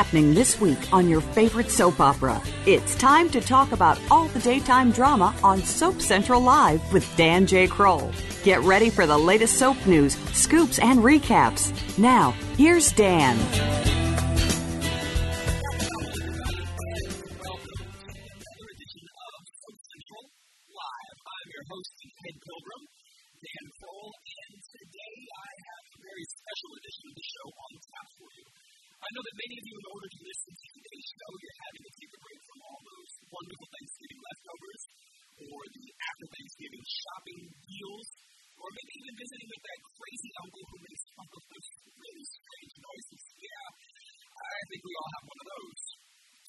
Happening this week on your favorite soap opera? It's time to talk about all the daytime drama on Soap Central Live with Dan J. Kroll. Get ready for the latest soap news, scoops, and recaps. Now, here's Dan. Know that many of you, in order to listen to today's show, you're having to take a break from all those wonderful Thanksgiving leftovers, or the after Thanksgiving shopping deals, or maybe even visiting with that crazy uncle who makes those really strange noises. Yeah, I think we all have one of those.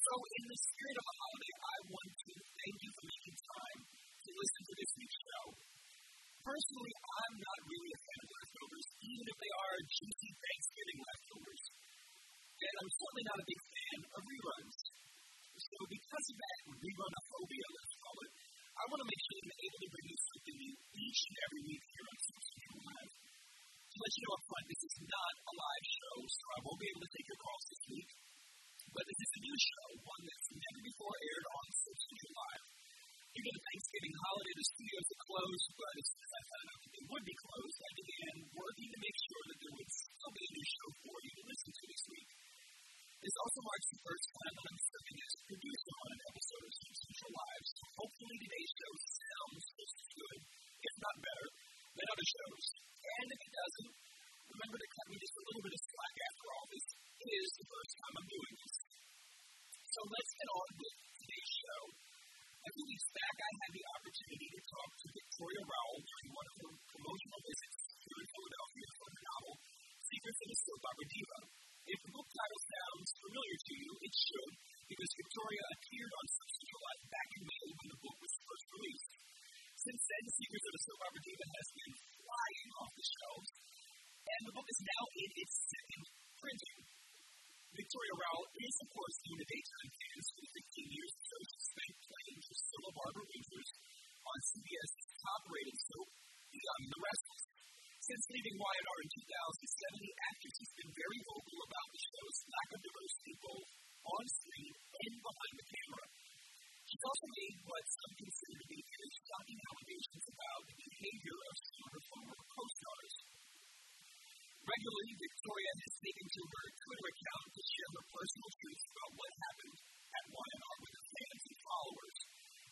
So, in the spirit of the holiday, I want to thank you for making time to listen to this week's show. Personally, I'm not really a fan of leftovers, even if they are juicy leftovers. And I'm certainly not a big fan of reruns. So, because of that rerun-phobia, let's call it, I want to make sure that I'm able to bring you something new each and every week here on Super Live. To let you know up front, this is not a live show, so I won't be able to take your calls this week. But this is a new show, one that's never before aired on Super Live. To the Thanksgiving holiday, the studios are closed, but as soon as I found out that they would be closed, I began working to make sure that there would still be a new show for you to listen to this week. This also marks the first time I'm serving as producer on an episode of Soap Central Live, so hopefully today's show sounds just as good, if not better, than other shows. And if it doesn't, remember to cut me just a little bit of slack after all. This is the first time I'm doing this. So let's get on with today's show. A few weeks back, I had the opportunity to talk to Victoria Rowell during one of her promotional visits here in Philadelphia for her novel, Secrets of the Soap Opera Diva. If the book title sounds familiar to you, it should, because Victoria appeared on Central Live back in May when the book was first released. Since then, Secrets of the Soap Opera has been flying off the shelves, and the book is now in its second printing. Victoria Rowell is, of course, the daytime fans for the 15 years or so she spent playing Drucilla Barber Winters on CBS top-rated soap, and the Restless. Since leaving Y&R in 2007, the actress has been very vocal about the show's lack of diversity both on screen and behind the camera. She's also made what some consider to be very shocking allegations about the behavior of some of her former co-stars. Regularly, Victoria has taken to her Twitter account to share her personal truths about what happened at Y&R with her fans and followers.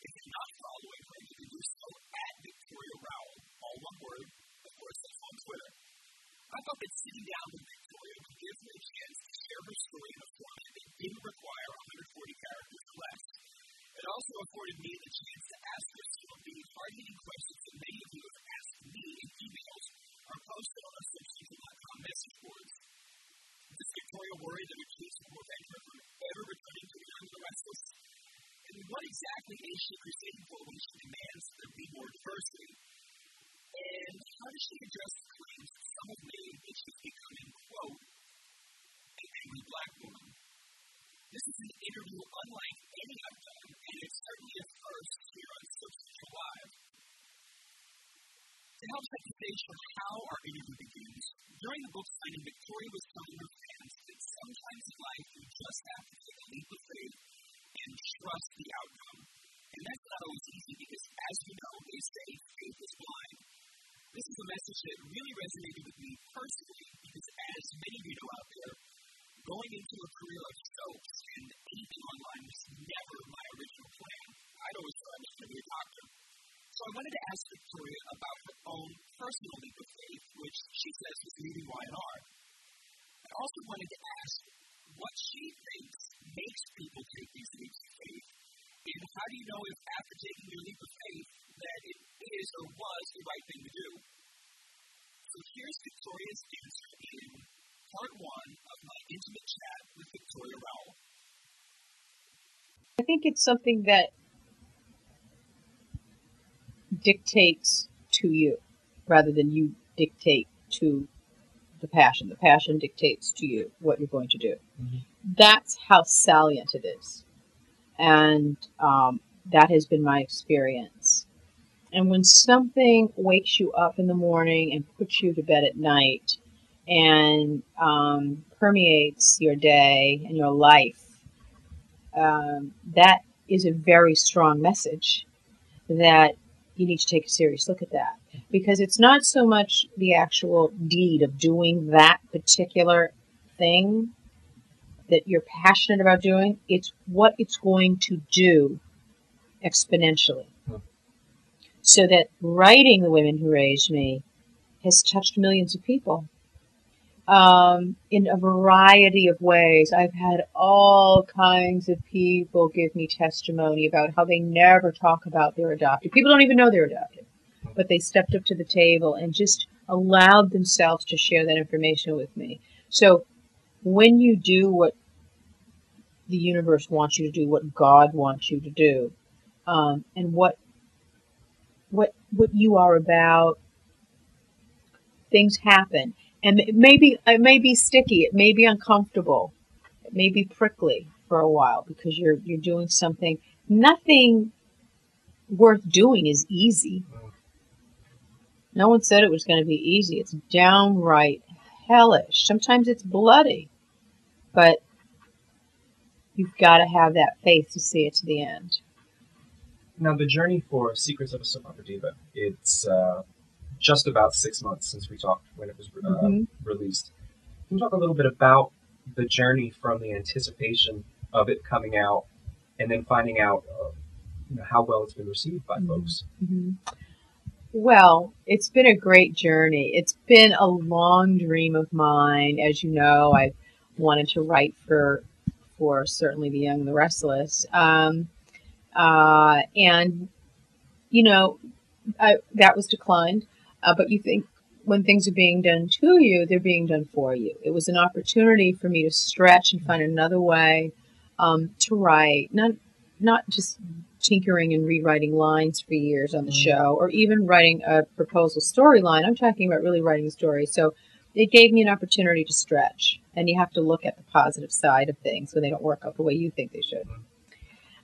If you're not following her, you can do so at Victoria Rowell, all one word, of course, that's on Twitter. I thought that sitting down with Victoria would give her a chance to share her story in a format that didn't require 140 characters or less. It also afforded me the chance to ask her some of the hard-hitting questions that many of you have asked me in emails are posted on our SoapCentral.com message boards. Does Victoria worry that her case will prevent her from ever returning to Young and the Restless? And what exactly is she presenting for when she demands there be more diversity? And how does she address the claims that some have made that she's becoming, quote, an angry black woman? This is an interview unlike any I've done, and it's certainly a first here on Soap Central Live. To stage for how our interview begins, during the book signing, Victoria was telling her fans that sometimes in life just have to take a leap of faith and trust the outcome. And that's not always easy because, as you know, they say faith is blind. This is a message that really resonated with me personally because, as many of you know out there, going into a career of soaps and anything online was never my original plan. I'd always thought I was going to be a doctor. So I wanted to ask Victoria about her own personal leap of faith, which she says was leaving Y&R. I also wanted to ask what she thinks makes most people take these leaps of faith? And how do you know if after taking your leap of faith that it is or was the right thing to do? So here's Victoria's answer in part one of my intimate chat with Victoria Rowell. I think it's something that dictates to you rather than you dictate to the passion. The passion dictates to you what you're going to do. Mm-hmm. That's how salient it is. And um, that has been my experience. And when something wakes you up in the morning and puts you to bed at night and um, permeates your day and your life, um, that is a very strong message that you need to take a serious look at that because it's not so much the actual deed of doing that particular thing that you're passionate about doing, it's what it's going to do exponentially. So that writing The Women Who Raised Me has touched millions of people um, in a variety of ways. I've had all kinds of people give me testimony about how they never talk about their adopted. People don't even know they're adopted, but they stepped up to the table and just allowed themselves to share that information with me. So when you do what the universe wants you to do, what God wants you to do, um, and what what what you are about, things happen and it may be it may be sticky, it may be uncomfortable, it may be prickly for a while because you're you're doing something. Nothing worth doing is easy. No one said it was going to be easy. It's downright hellish. Sometimes it's bloody, but you've got to have that faith to see it to the end. Now, the journey for Secrets of a Soap Opera Diva, it's uh, just about six months since we talked when it was uh, mm-hmm. released. Can you talk a little bit about the journey from the anticipation of it coming out and then finding out uh, you know, how well it's been received by mm-hmm. folks? Mm-hmm. Well, it's been a great journey. It's been a long dream of mine. As you know, I wanted to write for for certainly the young and the restless. Um, uh, and you know, I, that was declined. Uh, but you think when things are being done to you, they're being done for you. It was an opportunity for me to stretch and find another way um, to write, not not just tinkering and rewriting lines for years on the mm-hmm. show, or even writing a proposal storyline. I'm talking about really writing a story. So it gave me an opportunity to stretch, and you have to look at the positive side of things when they don't work out the way you think they should.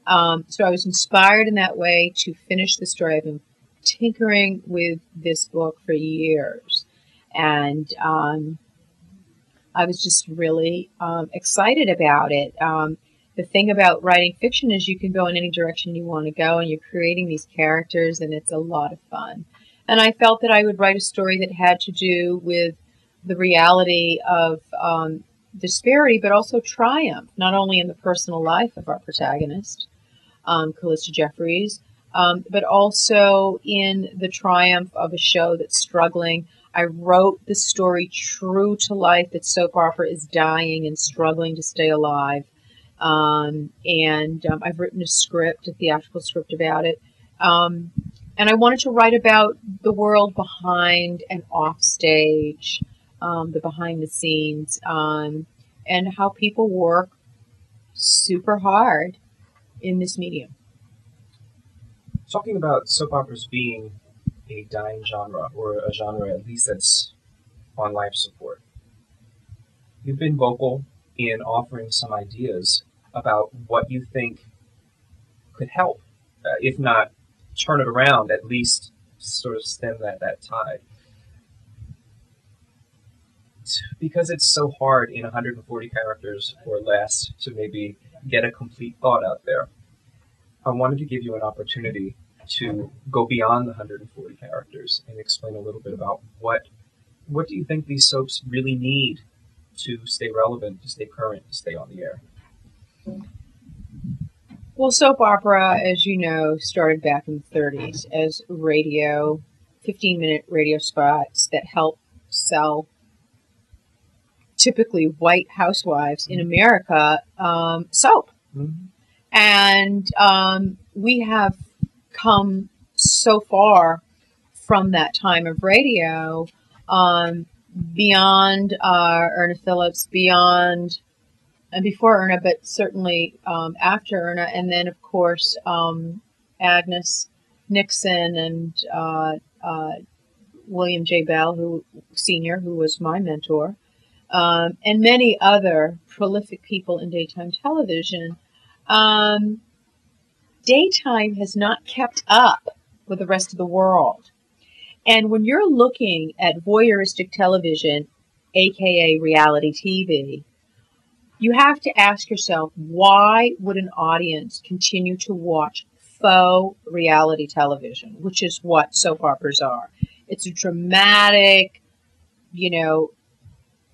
Um, so I was inspired in that way to finish the story. I've been tinkering with this book for years, and um, I was just really um, excited about it. Um, the thing about writing fiction is you can go in any direction you want to go, and you're creating these characters, and it's a lot of fun. And I felt that I would write a story that had to do with the reality of um, disparity, but also triumph, not only in the personal life of our protagonist, um, Callista Jeffries, um, but also in the triumph of a show that's struggling. I wrote the story true to life that soap opera is dying and struggling to stay alive. Um, and um, I've written a script, a theatrical script about it. Um, and I wanted to write about the world behind and off stage, um, the behind the scenes, um, and how people work super hard in this medium talking about soap operas being a dying genre, or a genre at least that's on life support. You've been vocal in offering some ideas about what you think could help, uh, if not turn it around, at least sort of stem that, that tide. Because it's so hard in 140 characters or less to maybe get a complete thought out there. I wanted to give you an opportunity to go beyond the 140 characters and explain a little bit about what what do you think these soaps really need to stay relevant, to stay current, to stay on the air? Well, soap opera, as you know, started back in the 30s as radio, 15 minute radio spots that help sell typically white housewives in America um, soap Mhm. And um, we have come so far from that time of radio um, beyond uh, Irna Phillips, beyond and before Irna, but certainly um, after Irna, and then of course um, Agnes Nixon and uh, uh, William J. Bell, who senior, who was my mentor, um, and many other prolific people in daytime television. Um, daytime has not kept up with the rest of the world. And when you're looking at voyeuristic television, aka reality TV, you have to ask yourself why would an audience continue to watch faux reality television, which is what soap operas are. It's a dramatic, you know,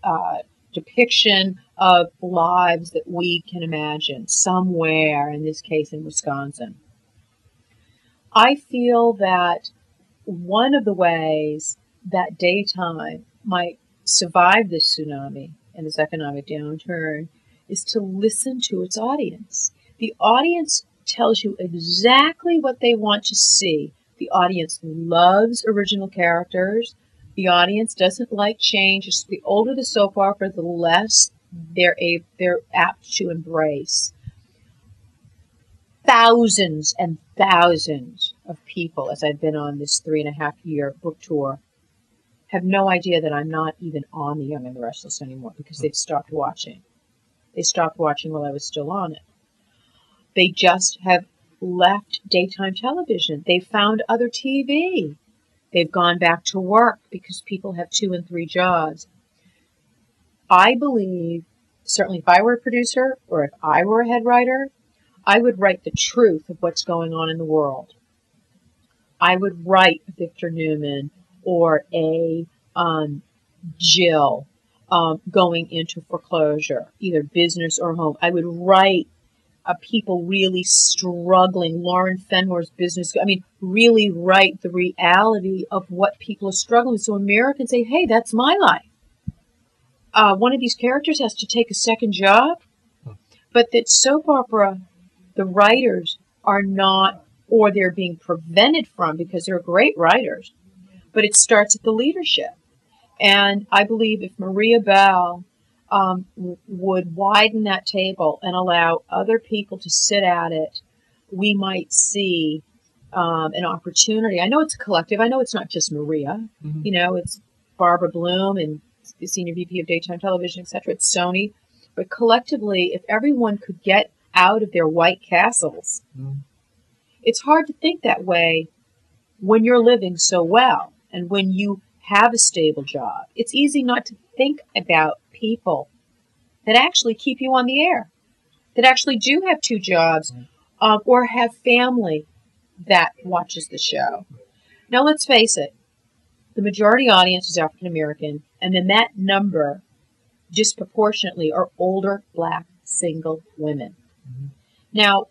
uh, depiction of lives that we can imagine somewhere, in this case in Wisconsin. I feel that one of the ways that daytime might survive this tsunami and this economic downturn is to listen to its audience. The audience tells you exactly what they want to see. The audience loves original characters. The audience doesn't like change. The older the soap opera, the less they're a, they're apt to embrace. Thousands and thousands of people, as I've been on this three and a half year book tour, have no idea that I'm not even on The Young and the Restless anymore because they've stopped watching. They stopped watching while I was still on it. They just have left daytime television. They found other TV. They've gone back to work because people have two and three jobs. I believe, certainly if I were a producer or if I were a head writer, I would write the truth of what's going on in the world. I would write Victor Newman or a um, Jill um, going into foreclosure, either business or home. I would write uh, people really struggling, Lauren Fenmore's business. I mean, really write the reality of what people are struggling with. So Americans say, hey, that's my life. Uh, one of these characters has to take a second job, but that soap opera, the writers are not, or they're being prevented from because they're great writers, but it starts at the leadership. And I believe if Maria Bell um, w- would widen that table and allow other people to sit at it, we might see um, an opportunity. I know it's a collective. I know it's not just Maria. Mhm. You know, it's Barbara Bloom and the senior VP of daytime television, etc. It's Sony. But collectively, if everyone could get out of their white castles, Mhm. It's hard to think that way when you're living so well and when you have a stable job. It's easy not to think about people that actually keep you on the air, that actually do have two jobs, um, or have family that watches the show. Now, let's face it, the majority audience is African American, and then that number disproportionately are older black single women. Now,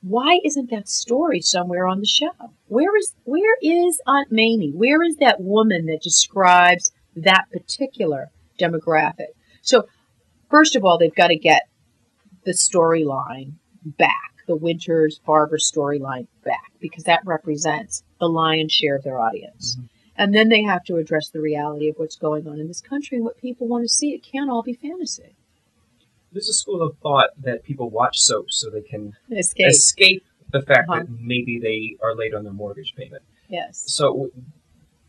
why isn't that story somewhere on the show? Where is where is Aunt Mamie? Where is that woman that describes that particular demographic? So, first of all, they've got to get the storyline back, the Winters Barber storyline back, because that represents the lion's share of their audience. Mm-hmm. And then they have to address the reality of what's going on in this country and what people want to see. It can't all be fantasy. There's a school of thought that people watch soaps so they can Escape. escape the fact Uh-huh. that maybe they are late on their mortgage payment. yes. So,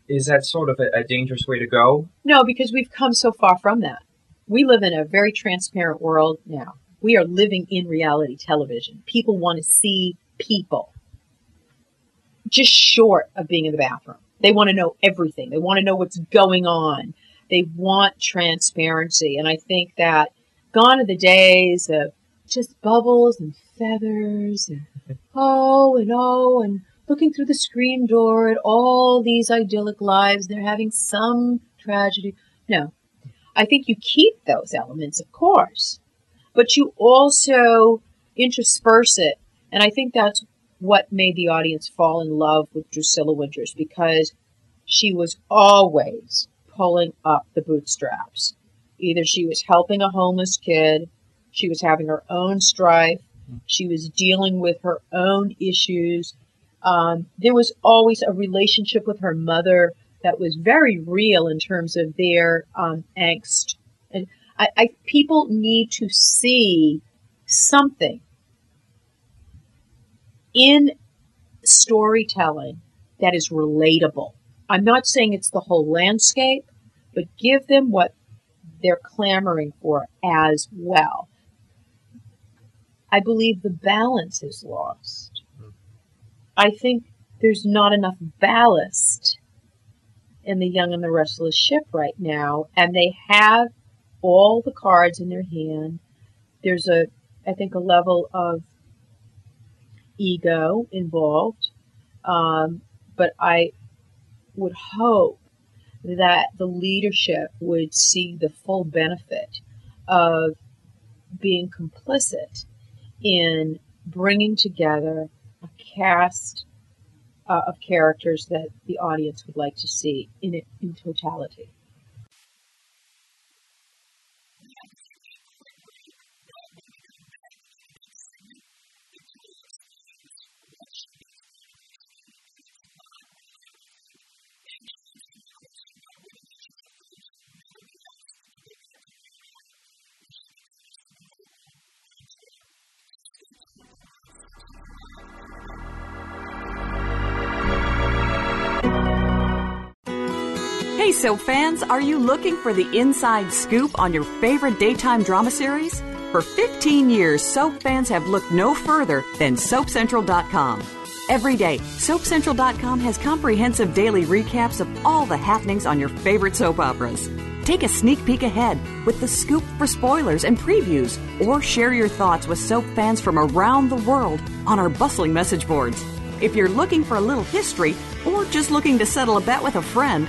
is that sort of a, a dangerous way to go? No, because we've come so far from that. We live in a very transparent world now. We are living in reality television. People want to see people. Just short of being in the bathroom. They want to know everything. They want to know what's going on. They want transparency. And I think that gone are the days of just bubbles and feathers and oh and oh and looking through the screen door at all these idyllic lives. They're having some tragedy. No. I think you keep those elements, of course, but you also intersperse it. And I think that's what made the audience fall in love with Drucilla Winters because she was always pulling up the bootstraps. Either she was helping a homeless kid, She was having her own strife. She was dealing with her own issues. Um, there was always a relationship with her mother that was very real in terms of their um, angst. And I, I, people need to see something in storytelling that is relatable. I'm not saying it's the whole landscape, but give them what they're clamoring for as well. I believe the balance is lost. I think there's not enough ballast in the young and the restless ship right now, and they have all the cards in their hand. There's a, I think, a level of ego involved, um, but I would hope that the leadership would see the full benefit of being complicit in bringing together a cast uh, of characters that the audience would like to see in it in totality. Hey, soap fans, are you looking for the inside scoop on your favorite daytime drama series? For 15 years, soap fans have looked no further than SoapCentral.com. Every day, SoapCentral.com has comprehensive daily recaps of all the happenings on your favorite soap operas. Take a sneak peek ahead with the scoop for spoilers and previews, or share your thoughts with soap fans from around the world on our bustling message boards. If you're looking for a little history, or just looking to settle a bet with a friend,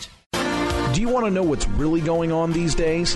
Do you want to know what's really going on these days?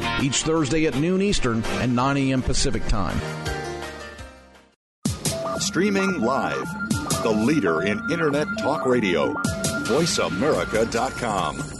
each Thursday at noon Eastern and 9 a.m. Pacific Time. Streaming live, the leader in Internet talk radio, voiceamerica.com.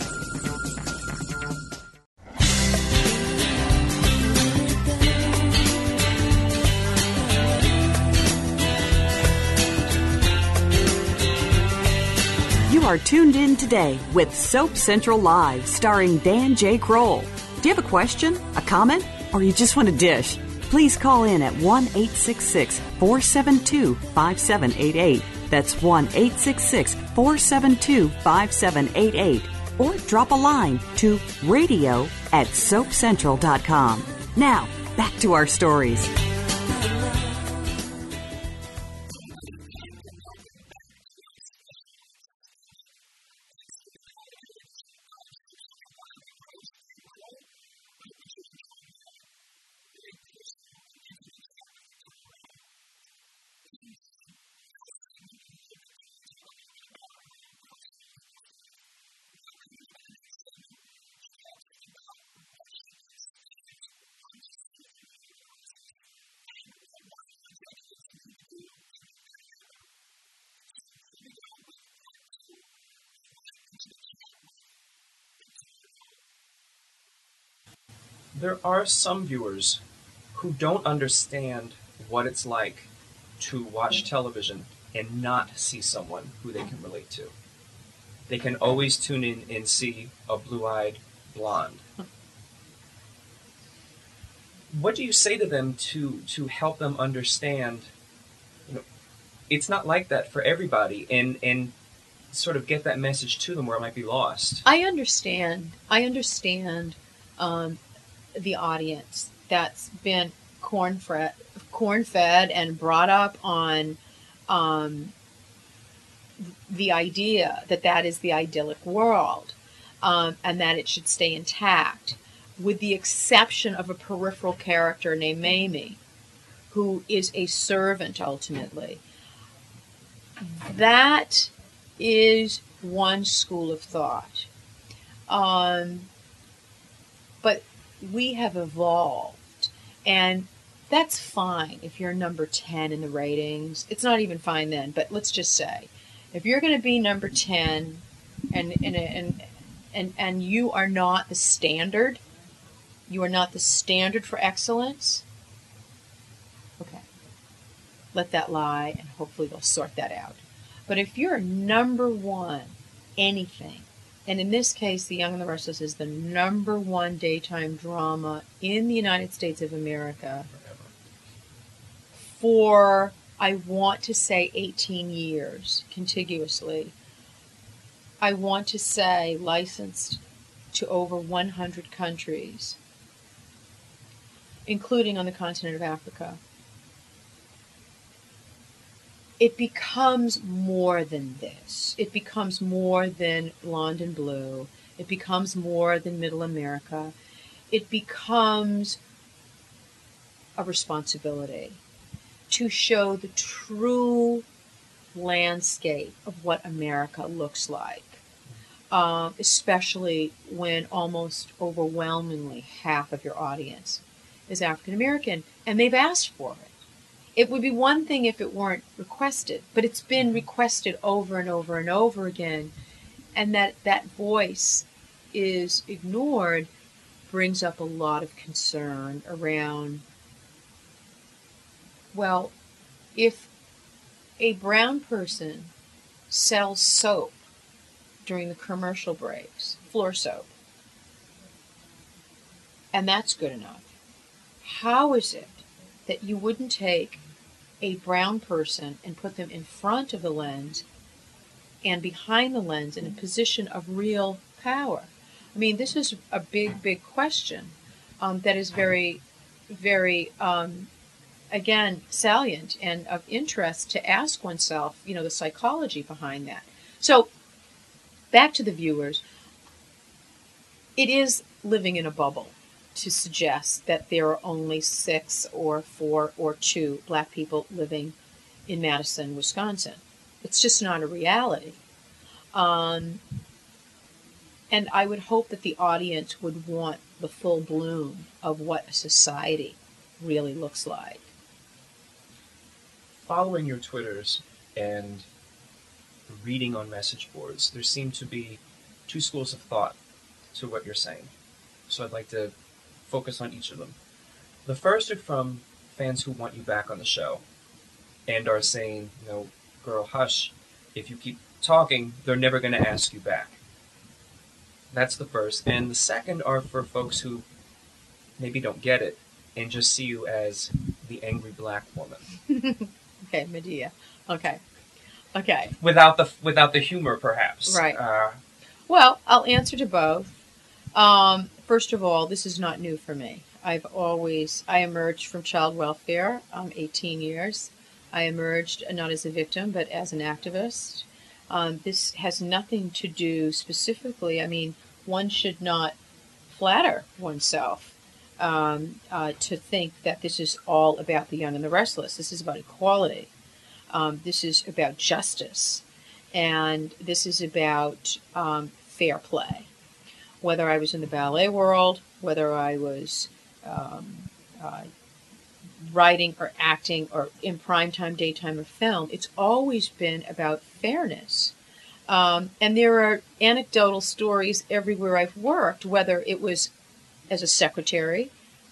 You are tuned in today with Soap Central Live, starring Dan J. Kroll. Do you have a question, a comment, or you just want to dish? Please call in at 1 866 472 5788. That's 1 866 472 5788. Or drop a line to radio at soapcentral.com. Now, back to our stories. There are some viewers who don't understand what it's like to watch television and not see someone who they can relate to. They can always tune in and see a blue eyed blonde. What do you say to them to, to help them understand? You know, it's not like that for everybody, and, and sort of get that message to them where it might be lost. I understand. I understand um, the audience that's been corn fed, corn fed and brought up on um, the idea that that is the idyllic world um, and that it should stay intact, with the exception of a peripheral character named Mamie, who is a servant ultimately. That is one school of thought. Um, but we have evolved, and that's fine if you're number 10 in the ratings. It's not even fine then, but let's just say if you're going to be number 10 and, and, and, and, and you are not the standard, you are not the standard for excellence, okay, let that lie and hopefully they'll sort that out. But if you're number one, anything, and in this case, The Young and the Restless is the number one daytime drama in the United States of America for, I want to say, 18 years contiguously. I want to say licensed to over 100 countries, including on the continent of Africa. It becomes more than this. It becomes more than blonde and blue. It becomes more than middle America. It becomes a responsibility to show the true landscape of what America looks like, um, especially when almost overwhelmingly half of your audience is African American and they've asked for it. It would be one thing if it weren't requested, but it's been mm-hmm. requested over and over and over again, and that that voice is ignored brings up a lot of concern around well, if a brown person sells soap during the commercial breaks, floor soap, and that's good enough, how is it that you wouldn't take a brown person and put them in front of the lens and behind the lens in a position of real power? I mean, this is a big, big question um, that is very, very um, again salient and of interest to ask oneself, you know, the psychology behind that. So, back to the viewers. It is living in a bubble to suggest that there are only six or four or two black people living in Madison, Wisconsin. It's just not a reality. Um, and I would hope that the audience would want the full bloom of what a society really looks like following your Twitters and reading on message boards, there seem to be two schools of thought to what you're saying. So I'd like to focus on each of them. The first are from fans who want you back on the show and are saying, you know, girl, hush. If you keep talking, they're never going to ask you back. That's the first. And the second are for folks who maybe don't get it and just see you as the angry black woman. Okay, Madea. Okay. Okay. Without the without the humor, perhaps. Right. Uh, well, I'll answer to both. Um, first of all, this is not new for me. I've always I emerged from child welfare. Um, 18 years. I emerged not as a victim, but as an activist. Um, this has nothing to do specifically. I mean, one should not flatter oneself um, uh, to think that this is all about the young and the restless. This is about equality. Um, this is about justice. And this is about um, fair play. Whether I was in the ballet world, whether I was um, uh, writing or acting or in primetime, daytime, or film, it's always been about fairness. Um, and there are anecdotal stories everywhere I've worked, whether it was as a secretary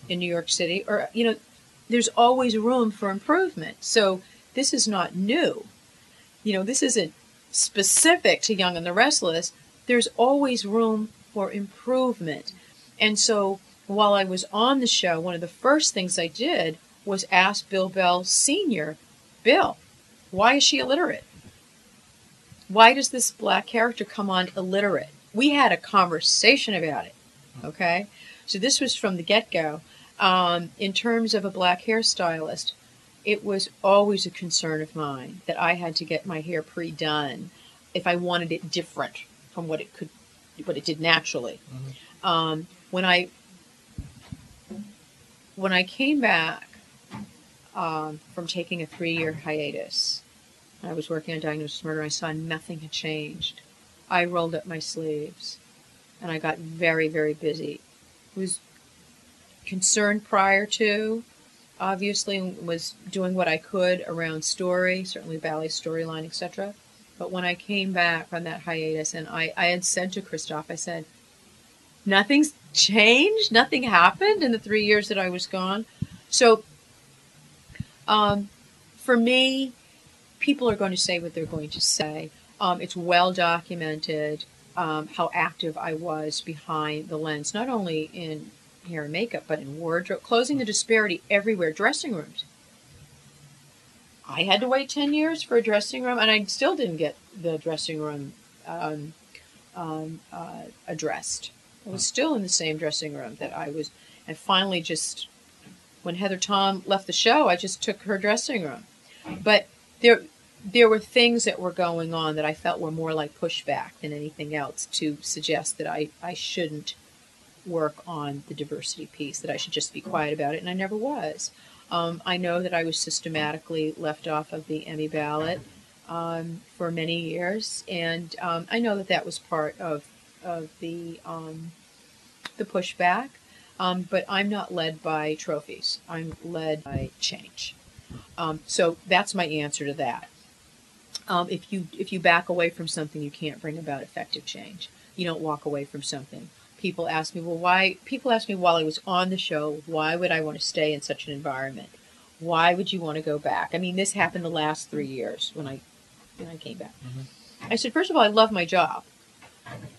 in New York City, or you know, there's always room for improvement. So this is not new. You know, this isn't specific to Young and the Restless. There's always room for improvement. And so while I was on the show, one of the first things I did was ask Bill Bell Sr., Bill, why is she illiterate? Why does this black character come on illiterate? We had a conversation about it. Okay? So this was from the get go. Um, in terms of a black hairstylist, it was always a concern of mine that I had to get my hair pre-done if I wanted it different from what it could, what it did naturally. Mm-hmm. Um, when I when I came back um, from taking a three-year hiatus, I was working on diagnosis murder. And I saw nothing had changed. I rolled up my sleeves, and I got very, very busy. Was concerned prior to, obviously, was doing what I could around story, certainly ballet storyline, etc. But when I came back from that hiatus, and I, I had said to Christoph, I said, nothing's changed, nothing happened in the three years that I was gone. So, um, for me, people are going to say what they're going to say. Um, it's well documented um, how active I was behind the lens, not only in hair and makeup, but in wardrobe, closing the disparity everywhere, dressing rooms. I had to wait 10 years for a dressing room, and I still didn't get the dressing room um, um, uh, addressed. I was still in the same dressing room that I was, and finally, just when Heather Tom left the show, I just took her dressing room. But there, there were things that were going on that I felt were more like pushback than anything else to suggest that I, I shouldn't work on the diversity piece, that I should just be quiet about it, and I never was. Um, I know that I was systematically left off of the Emmy ballot um, for many years, and um, I know that that was part of of the um, the pushback. Um, but I'm not led by trophies. I'm led by change. Um, so that's my answer to that. if you if you back away from something, you can't bring about effective change. You don't walk away from something people ask me, well, why? People ask me while I was on the show, why would I want to stay in such an environment? Why would you want to go back? I mean, this happened the last three years when I when I came back. Mm-hmm. I said, first of all, I love my job.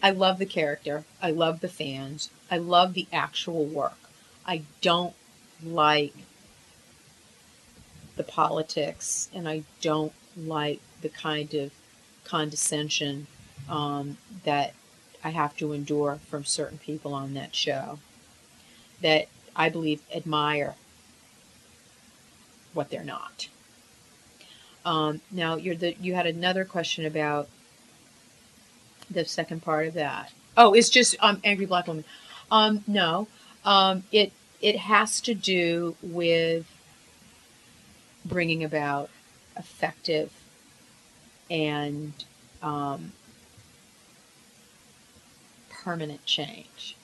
I love the character. I love the fans. I love the actual work. I don't like the politics, and I don't like the kind of condescension um, that I have to endure from certain people on that show that I believe admire what they're not. Um, now, you're the, you had another question about the second part of that. Oh, it's just um, angry black woman. Um, no, um, it it has to do with bringing about effective and um, permanent change.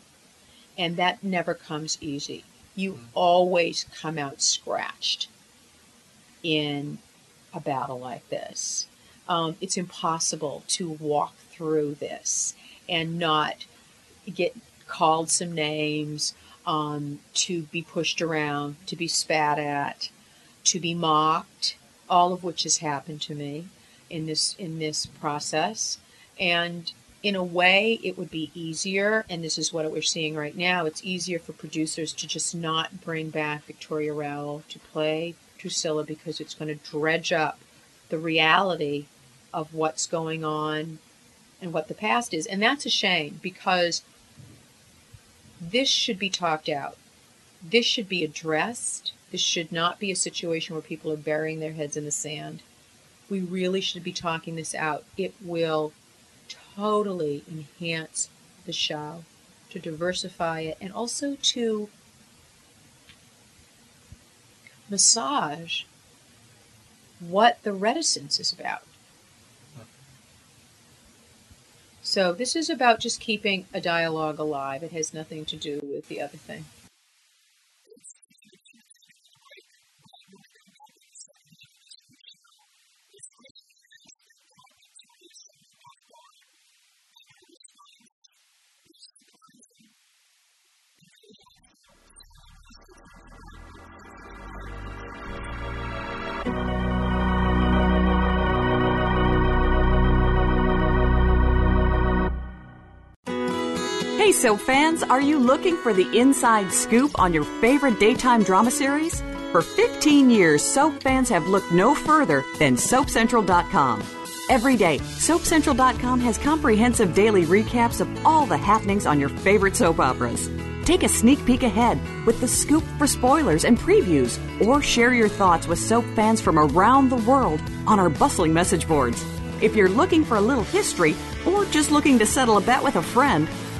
And that never comes easy. You mm-hmm. always come out scratched in a battle like this. Um, it's impossible to walk through this and not get called some names, um, to be pushed around, to be spat at, to be mocked, all of which has happened to me in this in this process. And in a way, it would be easier, and this is what we're seeing right now. It's easier for producers to just not bring back Victoria Rowell to play Drucilla because it's going to dredge up the reality of what's going on and what the past is. And that's a shame because this should be talked out. This should be addressed. This should not be a situation where people are burying their heads in the sand. We really should be talking this out. It will totally enhance the show, to diversify it, and also to massage what the reticence is about. So, this is about just keeping a dialogue alive. It has nothing to do with the other thing. Soap fans, are you looking for the inside scoop on your favorite daytime drama series? For 15 years, soap fans have looked no further than SoapCentral.com. Every day, SoapCentral.com has comprehensive daily recaps of all the happenings on your favorite soap operas. Take a sneak peek ahead with the scoop for spoilers and previews, or share your thoughts with soap fans from around the world on our bustling message boards. If you're looking for a little history, or just looking to settle a bet with a friend,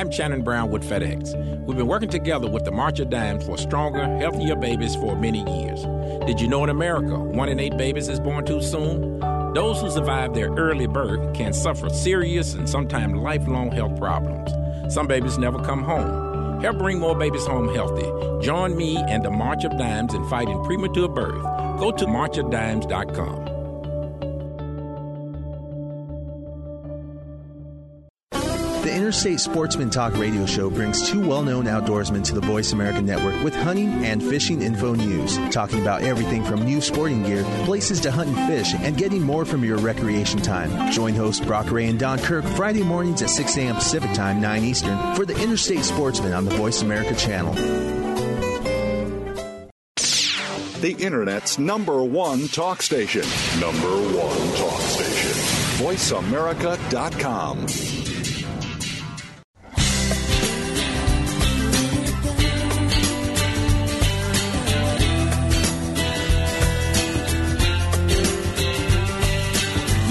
I'm Shannon Brown with FedEx. We've been working together with the March of Dimes for stronger, healthier babies for many years. Did you know in America, one in eight babies is born too soon? Those who survive their early birth can suffer serious and sometimes lifelong health problems. Some babies never come home. Help bring more babies home healthy. Join me and the March of Dimes in fighting premature birth. Go to marchofdimes.com. The Interstate Sportsman Talk radio show brings two well known outdoorsmen to the Voice America Network with hunting and fishing info news, talking about everything from new sporting gear, places to hunt and fish, and getting more from your recreation time. Join hosts Brock Ray and Don Kirk Friday mornings at 6 a.m. Pacific Time, 9 Eastern, for the Interstate Sportsman on the Voice America channel. The Internet's number one talk station. Number one talk station. VoiceAmerica.com.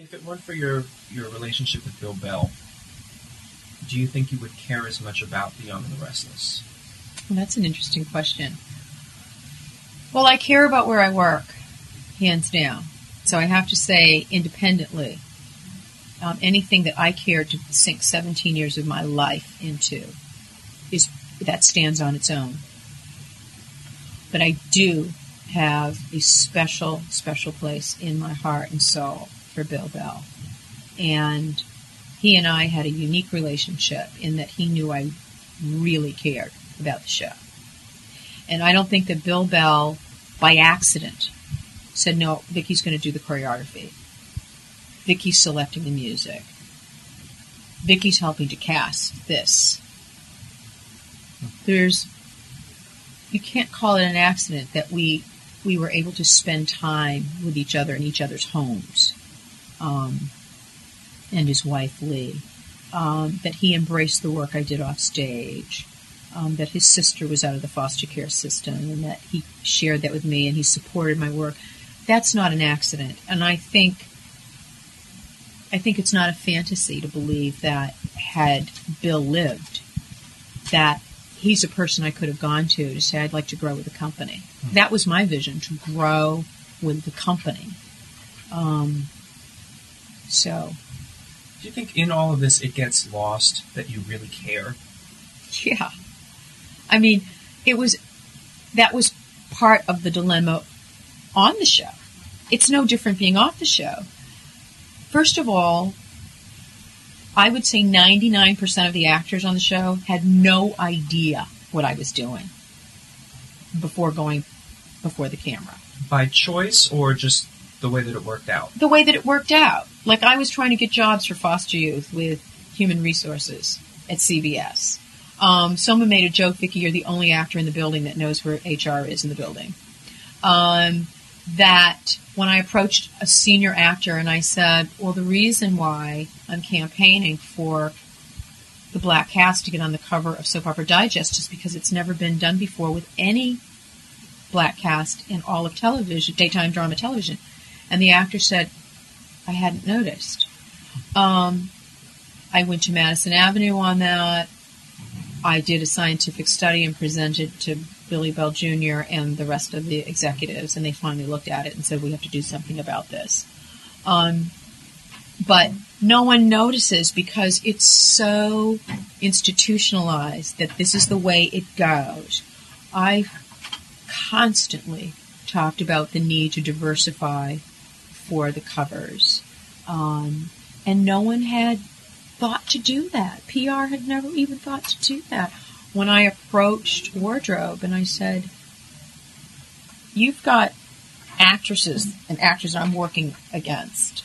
If it weren't for your, your relationship with Bill Bell, do you think you would care as much about The Young and the Restless? Well, that's an interesting question. Well, I care about where I work, hands down. So I have to say, independently, um, anything that I care to sink 17 years of my life into is that stands on its own. But I do have a special, special place in my heart and soul for Bill Bell. And he and I had a unique relationship in that he knew I really cared about the show. And I don't think that Bill Bell, by accident, said, no, Vicky's going to do the choreography. Vicky's selecting the music. Vicky's helping to cast this. There's you can't call it an accident that we we were able to spend time with each other in each other's homes, um, and his wife Lee. Um, that he embraced the work I did off stage. Um, that his sister was out of the foster care system, and that he shared that with me, and he supported my work. That's not an accident, and I think I think it's not a fantasy to believe that had Bill lived, that he's a person I could have gone to to say I'd like to grow with the company. Mm-hmm. That was my vision to grow with the company. Um, so, do you think in all of this it gets lost that you really care? Yeah, I mean, it was that was part of the dilemma on the show. It's no different being off the show. First of all, I would say 99% of the actors on the show had no idea what I was doing before going before the camera. By choice or just the way that it worked out? The way that it worked out. Like I was trying to get jobs for foster youth with human resources at CBS. Um, someone made a joke, Vicki, you're the only actor in the building that knows where HR is in the building. Um, that when I approached a senior actor and I said, well, the reason why I'm campaigning for the black cast to get on the cover of Soap Opera Digest is because it's never been done before with any black cast in all of television, daytime drama television. And the actor said, I hadn't noticed. Um, I went to Madison Avenue on that. I did a scientific study and presented to Billy Bell Jr. and the rest of the executives, and they finally looked at it and said, we have to do something about this. Um, but no one notices because it's so institutionalized that this is the way it goes. I constantly talked about the need to diversify for the covers. Um, and no one had thought to do that. PR had never even thought to do that when I approached wardrobe and I said, You've got actresses and actors I'm working against,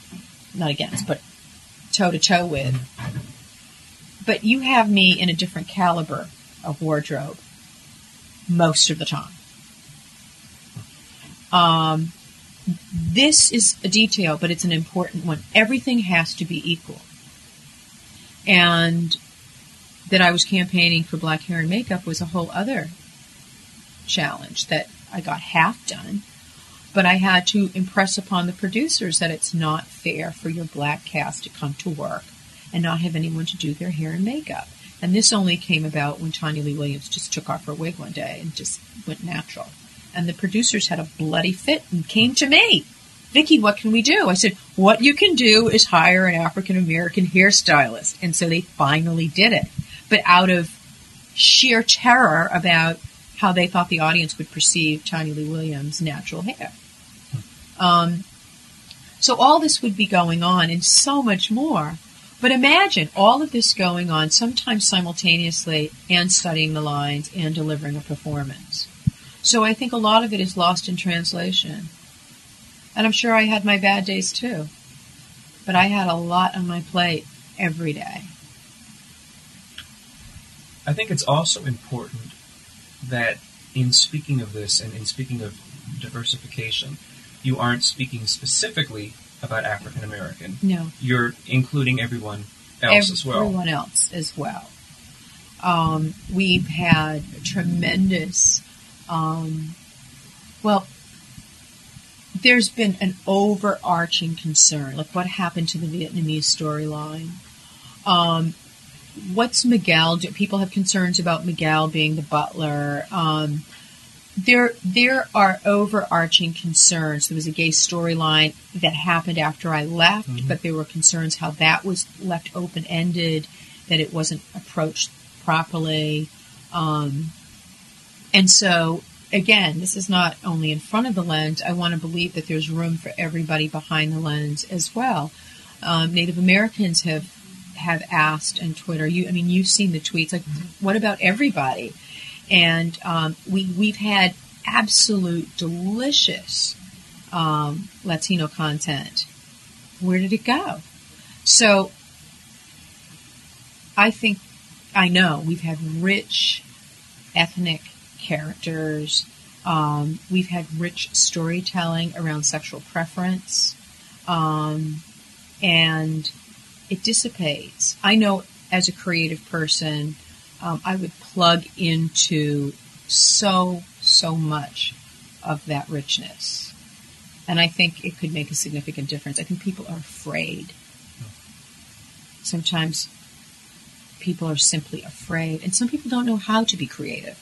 not against, but toe to toe with. But you have me in a different caliber of wardrobe most of the time. Um, this is a detail, but it's an important one. Everything has to be equal. And that I was campaigning for black hair and makeup was a whole other challenge that I got half done. But I had to impress upon the producers that it's not fair for your black cast to come to work and not have anyone to do their hair and makeup. And this only came about when Tonya Lee Williams just took off her wig one day and just went natural. And the producers had a bloody fit and came to me. Vicki, what can we do? I said, what you can do is hire an African American hairstylist. And so they finally did it but out of sheer terror about how they thought the audience would perceive Tonya Lee Williams' natural hair. Um, so all this would be going on and so much more. But imagine all of this going on sometimes simultaneously and studying the lines and delivering a performance. So I think a lot of it is lost in translation. And I'm sure I had my bad days too. But I had a lot on my plate every day. I think it's also important that in speaking of this and in speaking of diversification, you aren't speaking specifically about African American. No. You're including everyone else everyone as well. Everyone else as well. Um, we've had tremendous, um, well, there's been an overarching concern, like what happened to the Vietnamese storyline. Um, what's Miguel? Do people have concerns about Miguel being the butler? Um, there, there are overarching concerns. There was a gay storyline that happened after I left, mm-hmm. but there were concerns how that was left open ended, that it wasn't approached properly. Um, and so, again, this is not only in front of the lens. I want to believe that there's room for everybody behind the lens as well. Um, Native Americans have have asked on Twitter. You, I mean, you've seen the tweets. Like, what about everybody? And um, we we've had absolute delicious um, Latino content. Where did it go? So I think I know we've had rich ethnic characters. Um, we've had rich storytelling around sexual preference, um, and it dissipates. I know as a creative person, um, I would plug into so, so much of that richness. And I think it could make a significant difference. I think people are afraid. Sometimes people are simply afraid, and some people don't know how to be creative.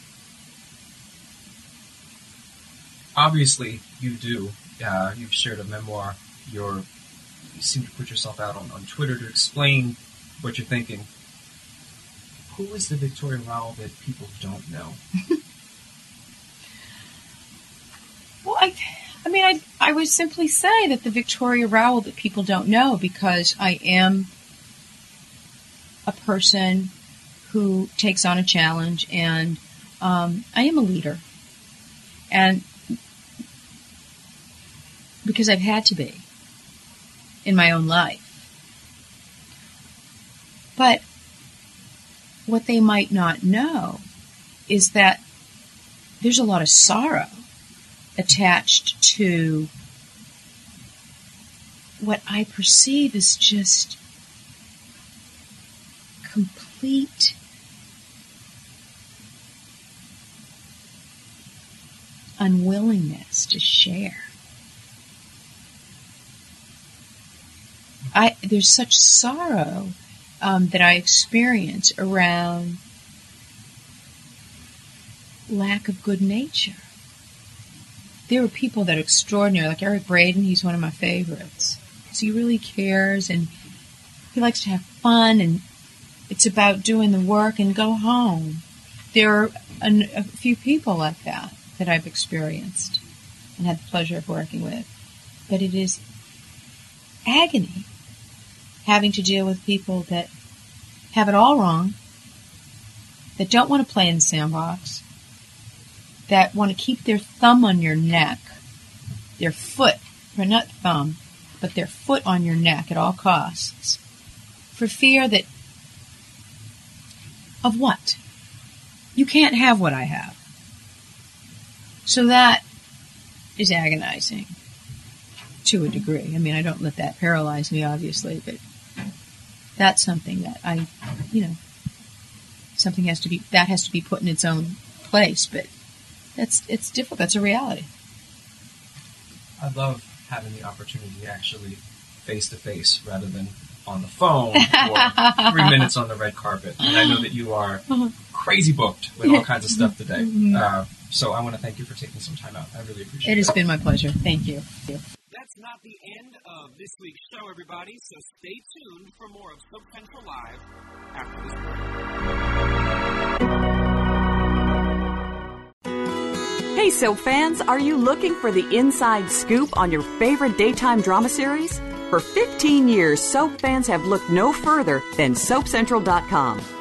Obviously, you do. Uh, you've shared a memoir. You're, you seem to put yourself out on, on Twitter to explain what you're thinking. Who is the Victoria Rowell that people don't know? well, I, I mean, I, I would simply say that the Victoria Rowell that people don't know because I am a person who takes on a challenge and um, I am a leader. And because I've had to be in my own life. But what they might not know is that there's a lot of sorrow attached to what I perceive as just complete unwillingness to share. I there's such sorrow um, that I experience around lack of good nature. There are people that are extraordinary, like Eric Braeden. He's one of my favorites he really cares and he likes to have fun, and it's about doing the work and go home. There are a few people like that that I've experienced and had the pleasure of working with, but it is agony having to deal with people that have it all wrong, that don't want to play in the sandbox, that want to keep their thumb on your neck, their foot, or not thumb, but their foot on your neck at all costs, for fear that of what? You can't have what I have. So that is agonizing to a degree. I mean, I don't let that paralyze me, obviously, but that's something that I, you know, something has to be that has to be put in its own place. But that's it's difficult. That's a reality. I love having the opportunity actually face to face rather than on the phone or three minutes on the red carpet. And I know that you are crazy booked with all kinds of stuff today. Mm-hmm. Uh, so I want to thank you for taking some time out. I really appreciate it. It has been my pleasure. Thank you. That's not the end of this week's show, everybody, so stay tuned for more of Soap Central Live after this break. Hey, soap fans, are you looking for the inside scoop on your favorite daytime drama series? For 15 years, soap fans have looked no further than SoapCentral.com.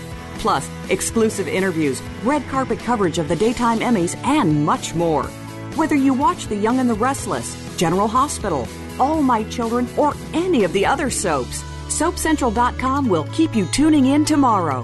Plus, exclusive interviews, red carpet coverage of the daytime Emmys, and much more. Whether you watch The Young and the Restless, General Hospital, All My Children, or any of the other soaps, SoapCentral.com will keep you tuning in tomorrow.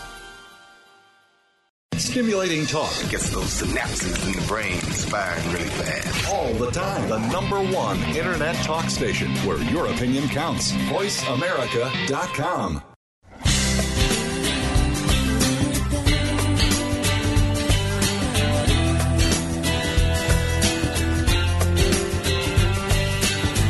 Stimulating talk. it Gets those synapses in the brain firing really fast. All the time. The number one internet talk station where your opinion counts. VoiceAmerica.com.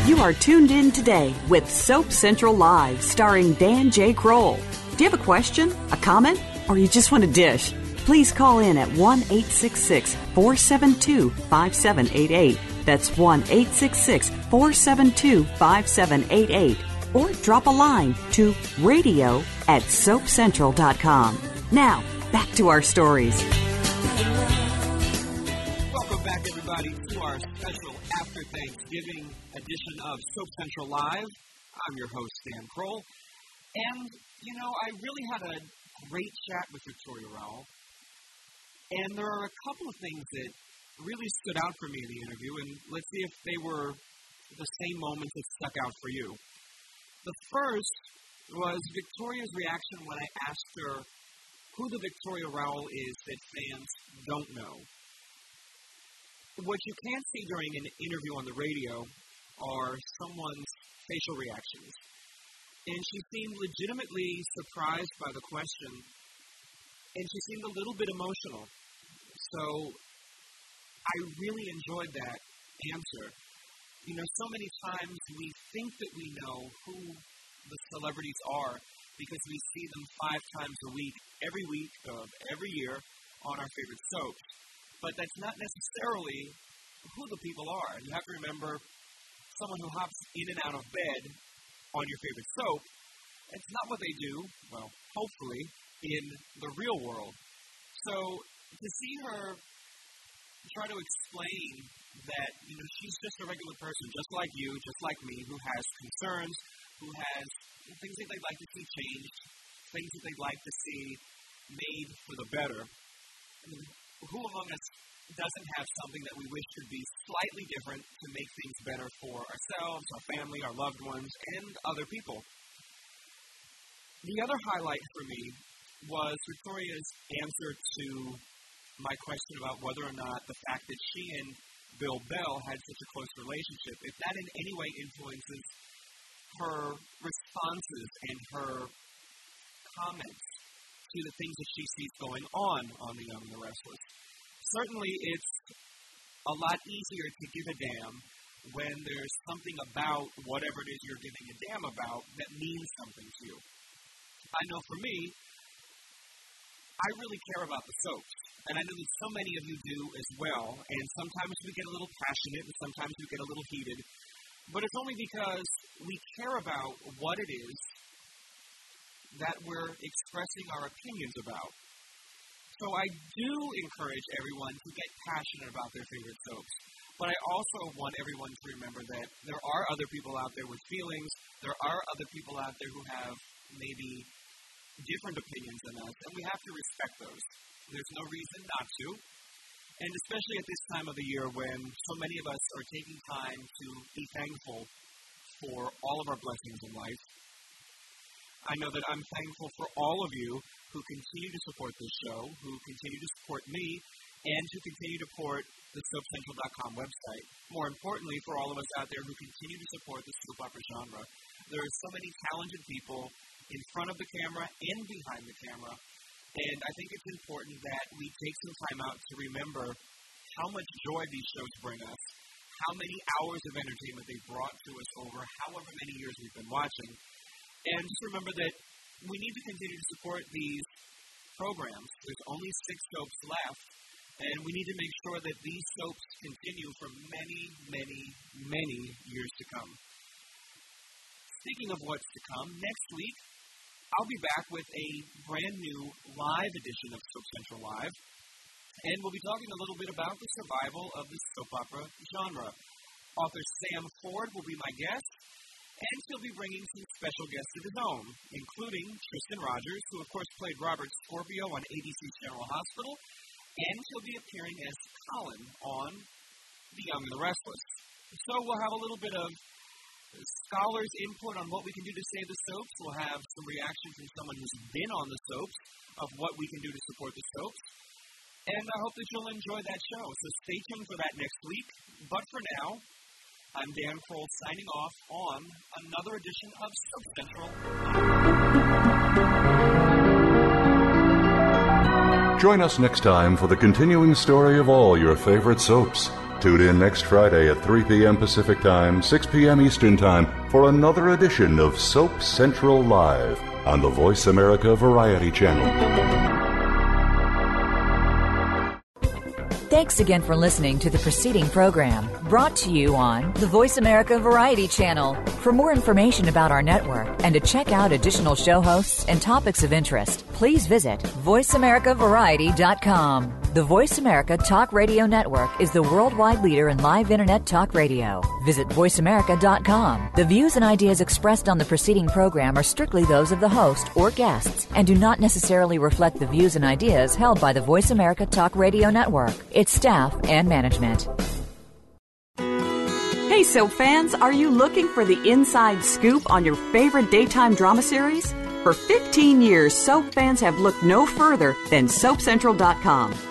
You are tuned in today with Soap Central Live, starring Dan J. Kroll. Do you have a question, a comment, or you just want to dish? Please call in at 1 866 472 5788. That's 1 866 472 5788. Or drop a line to radio at soapcentral.com. Now, back to our stories. Welcome back, everybody, to our special after Thanksgiving edition of Soap Central Live. I'm your host, Dan Kroll. And, you know, I really had a great chat with Victoria Rowell. And there are a couple of things that really stood out for me in the interview, and let's see if they were the same moments that stuck out for you. The first was Victoria's reaction when I asked her who the Victoria Rowell is that fans don't know. What you can't see during an interview on the radio are someone's facial reactions. And she seemed legitimately surprised by the question, and she seemed a little bit emotional. So I really enjoyed that answer. You know, so many times we think that we know who the celebrities are because we see them five times a week, every week of every year on our favorite soaps. But that's not necessarily who the people are. You have to remember someone who hops in and out of bed on your favorite soap. It's not what they do, well, hopefully, in the real world. So to see her try to explain that you know she's just a regular person, just like you, just like me, who has concerns, who has things that they'd like to see changed, things that they'd like to see made for the better. I mean, who among us doesn't have something that we wish could be slightly different to make things better for ourselves, our family, our loved ones, and other people? The other highlight for me was Victoria's answer to my question about whether or not the fact that she and Bill Bell had such a close relationship, if that in any way influences her responses and her comments to the things that she sees going on on The Young and the Restless. Certainly, it's a lot easier to give a damn when there's something about whatever it is you're giving a damn about that means something to you. I know for me, I really care about the soaps. And I know that so many of you do as well. And sometimes we get a little passionate and sometimes we get a little heated. But it's only because we care about what it is that we're expressing our opinions about. So I do encourage everyone to get passionate about their favorite soaps. But I also want everyone to remember that there are other people out there with feelings. There are other people out there who have maybe different opinions than us, and we have to respect those. There's no reason not to. And especially at this time of the year when so many of us are taking time to be thankful for all of our blessings in life. I know that I'm thankful for all of you who continue to support this show, who continue to support me, and who continue to support the SoapCentral.com website. More importantly, for all of us out there who continue to support the soap opera genre. There are so many talented people in front of the camera and behind the camera and I think it's important that we take some time out to remember how much joy these shows bring us, how many hours of entertainment they've brought to us over however many years we've been watching. And just remember that we need to continue to support these programs. There's only six soaps left, and we need to make sure that these soaps continue for many, many, many years to come. Speaking of what's to come, next week I'll be back with a brand new live edition of Soap Central Live. And we'll be talking a little bit about the survival of the soap opera genre. Author Sam Ford will be my guest, and he'll be bringing some special guests of his own, including Tristan Rogers, who of course played Robert Scorpio on ABC's General Hospital, and he'll be appearing as Colin on The Young and the Restless. So we'll have a little bit of scholars' input on what we can do to save the soaps. We'll have some reaction from someone who's been on the soaps of what we can do to support the soaps. And I hope that you'll enjoy that show. So stay tuned for that next week. But for now, I'm Dan Kroll signing off on another edition of Soap Central. Join us next time for the continuing story of all your favorite soaps. Tune in next Friday at 3 p.m. Pacific Time, 6 p.m. Eastern Time for another edition of Soap Central Live on the Voice America Variety Channel. Thanks again for listening to the preceding program brought to you on the Voice America Variety Channel. For more information about our network and to check out additional show hosts and topics of interest, please visit VoiceAmericaVariety.com. The Voice America Talk Radio Network is the worldwide leader in live Internet talk radio. Visit VoiceAmerica.com. The views and ideas expressed on the preceding program are strictly those of the host or guests and do not necessarily reflect the views and ideas held by the Voice America Talk Radio Network, its staff, and management. Hey, soap fans, are you looking for the inside scoop on your favorite daytime drama series? For 15 years, soap fans have looked no further than SoapCentral.com.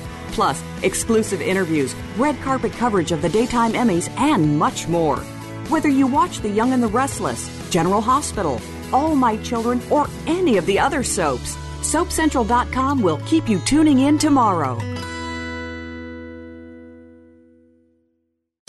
Plus, exclusive interviews, red carpet coverage of the daytime Emmys, and much more. Whether you watch The Young and the Restless, General Hospital, All My Children, or any of the other soaps, SoapCentral.com will keep you tuning in tomorrow.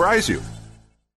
surprise you.